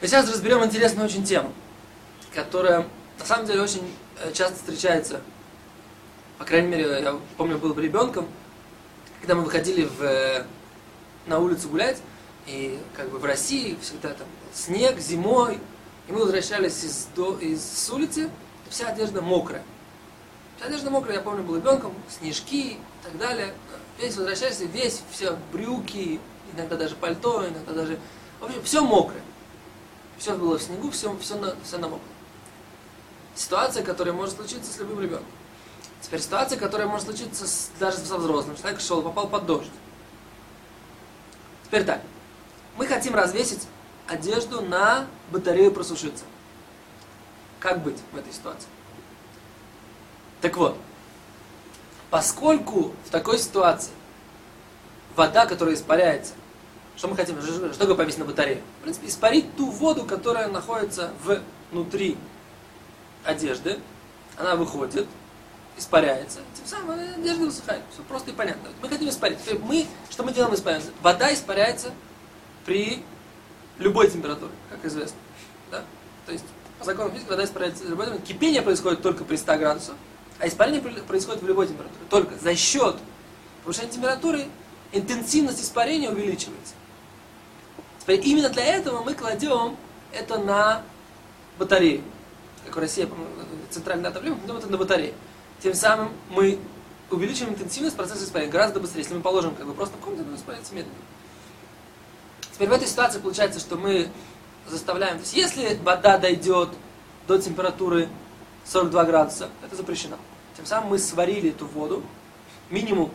Сейчас разберем интересную очень тему, которая на самом деле очень э, часто встречается. По крайней мере, я помню, был ребенком, когда мы выходили в, э, на улицу гулять, и как бы в России всегда там снег зимой, и мы возвращались из, до, из с улицы, вся одежда мокрая. Вся одежда мокрая, я помню, был ребенком, снежки и так далее. Весь возвращаешься, весь, все брюки, иногда даже пальто, иногда даже... В общем, все мокрое. Все было в снегу, все, все, на, все намокло. Ситуация, которая может случиться с любым ребенком. Теперь ситуация, которая может случиться с, даже со взрослым. Человек шел, попал под дождь. Теперь так. Мы хотим развесить одежду на батарею просушиться. Как быть в этой ситуации? Так вот, поскольку в такой ситуации вода, которая испаряется, что мы хотим? Что такое повесить на батарею? В принципе, испарить ту воду, которая находится внутри одежды. Она выходит, испаряется. Тем самым одежда высыхает. Все просто и понятно. Мы хотим испарить. Мы, что мы делаем испаряемся? Вода испаряется при любой температуре, как известно. Да? То есть, по закону физики, вода испаряется при любой температуре. Кипение происходит только при 100 градусах, а испарение происходит в любой температуре. Только за счет повышения температуры интенсивность испарения увеличивается. Именно для этого мы кладем это на батарею. Как в России, центральная дата мы кладем это на батарею. Тем самым мы увеличиваем интенсивность процесса испарения гораздо быстрее. Если мы положим как бы просто в комнату, он испаряется медленно. Теперь в этой ситуации получается, что мы заставляем, то есть если вода дойдет до температуры 42 градуса, это запрещено. Тем самым мы сварили эту воду, минимум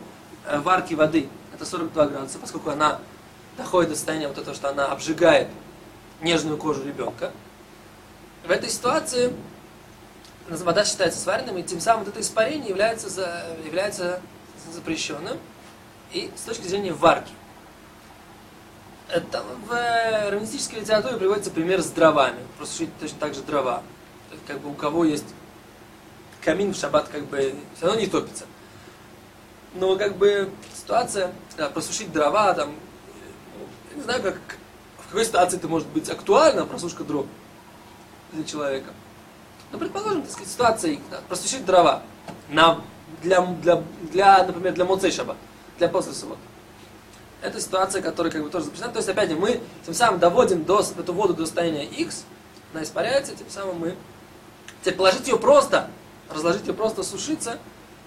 э, варки воды, это 42 градуса, поскольку она доходит до состояния вот этого, что она обжигает нежную кожу ребенка. В этой ситуации вода считается сваренным, и тем самым вот это испарение является, за, является запрещенным и с точки зрения варки. Это в романистической литературе приводится пример с дровами. Просто точно так же дрова. То есть, как бы у кого есть камин в шаббат, как бы все равно не топится. Но как бы ситуация, да, просушить дрова, там, не знаю, как, в какой ситуации это может быть актуально, просушка дров для человека. Но предположим, так сказать, ситуация, просушить дрова на, для, для, для, например, для Моцей Шаба, для после субботы. Это ситуация, которая как бы тоже запрещена. То есть, опять же, мы тем самым доводим до, эту воду до состояния X, она испаряется, тем самым мы... Теперь положить ее просто, разложить ее просто сушиться,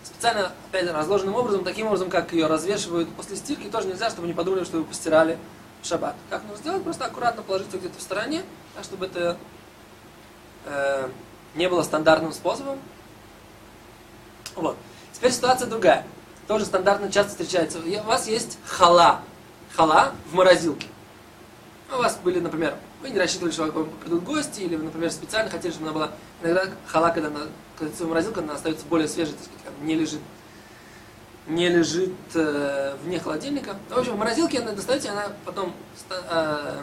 специально, опять же, разложенным образом, таким образом, как ее развешивают после стирки, тоже нельзя, чтобы не подумали, что вы постирали шаббат. Как нужно сделать? Просто аккуратно положить ее где-то в стороне, так, чтобы это э, не было стандартным способом. Вот. Теперь ситуация другая. Тоже стандартно часто встречается. У вас есть хала. Хала в морозилке. У вас были, например, вы не рассчитывали, что вам придут гости, или вы, например, специально хотели, чтобы она была... Иногда хала, когда она кладется в морозилку, она остается более свежей, так сказать, не лежит не лежит э, вне холодильника. В общем, в морозилке она достаете, она потом э,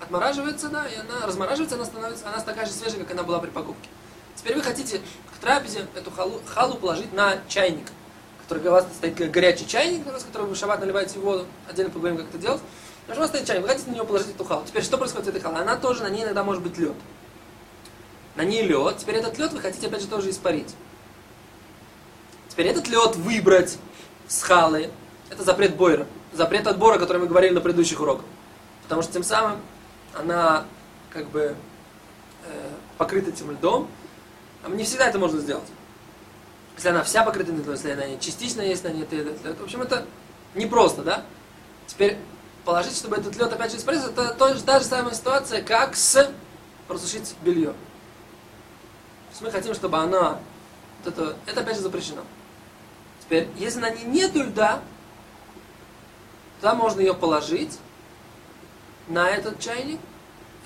отмораживается, да, и она размораживается, она становится, она такая же свежая, как она была при покупке. Теперь вы хотите к трапезе эту халу, халу положить на чайник, который у вас стоит горячий чайник, с которого вы в шаббат наливаете воду. Отдельно поговорим, как это делать. у вас стоит чайник, вы хотите на него положить эту халу. Теперь что происходит с этой халой? Она тоже, на ней иногда может быть лед. На ней лед. Теперь этот лед вы хотите опять же тоже испарить. Теперь этот лед выбрать с халы. Это запрет бойра. Запрет отбора, о котором мы говорили на предыдущих уроках. Потому что тем самым она как бы э, покрыта этим льдом, а не всегда это можно сделать. Если она вся покрыта льдом, если она частично есть на ней этот лед. В общем, это непросто, да? Теперь положить, чтобы этот лед опять же испарился, это тоже та же самая ситуация, как с просушить белье. То есть мы хотим, чтобы она, вот это, это опять же запрещено. Теперь, если на ней нет льда, тогда можно ее положить на этот чайник,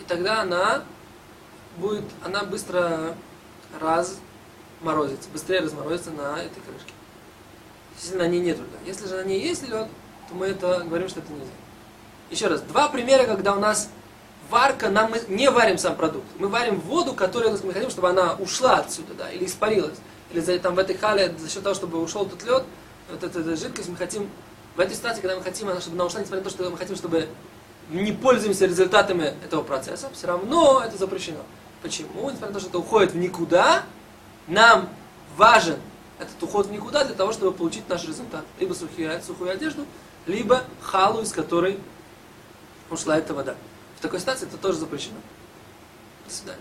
и тогда она будет, она быстро разморозится, быстрее разморозится на этой крышке. Если на ней нет льда. Если же на ней есть лед, то мы это говорим, что это нельзя. Еще раз, два примера, когда у нас варка, нам мы не варим сам продукт. Мы варим воду, которую мы хотим, чтобы она ушла отсюда, да, или испарилась. Или за, там, в этой хале, за счет того, чтобы ушел этот лед, вот эта, эта жидкость, мы хотим, в этой ситуации, когда мы хотим, чтобы она ушла, несмотря на то, что мы хотим, чтобы не пользуемся результатами этого процесса, все равно это запрещено. Почему? Несмотря на то, что это уходит в никуда, нам важен этот уход в никуда для того, чтобы получить наш результат. Либо сухие, сухую одежду, либо халу, из которой ушла эта вода. В такой ситуации это тоже запрещено. До свидания.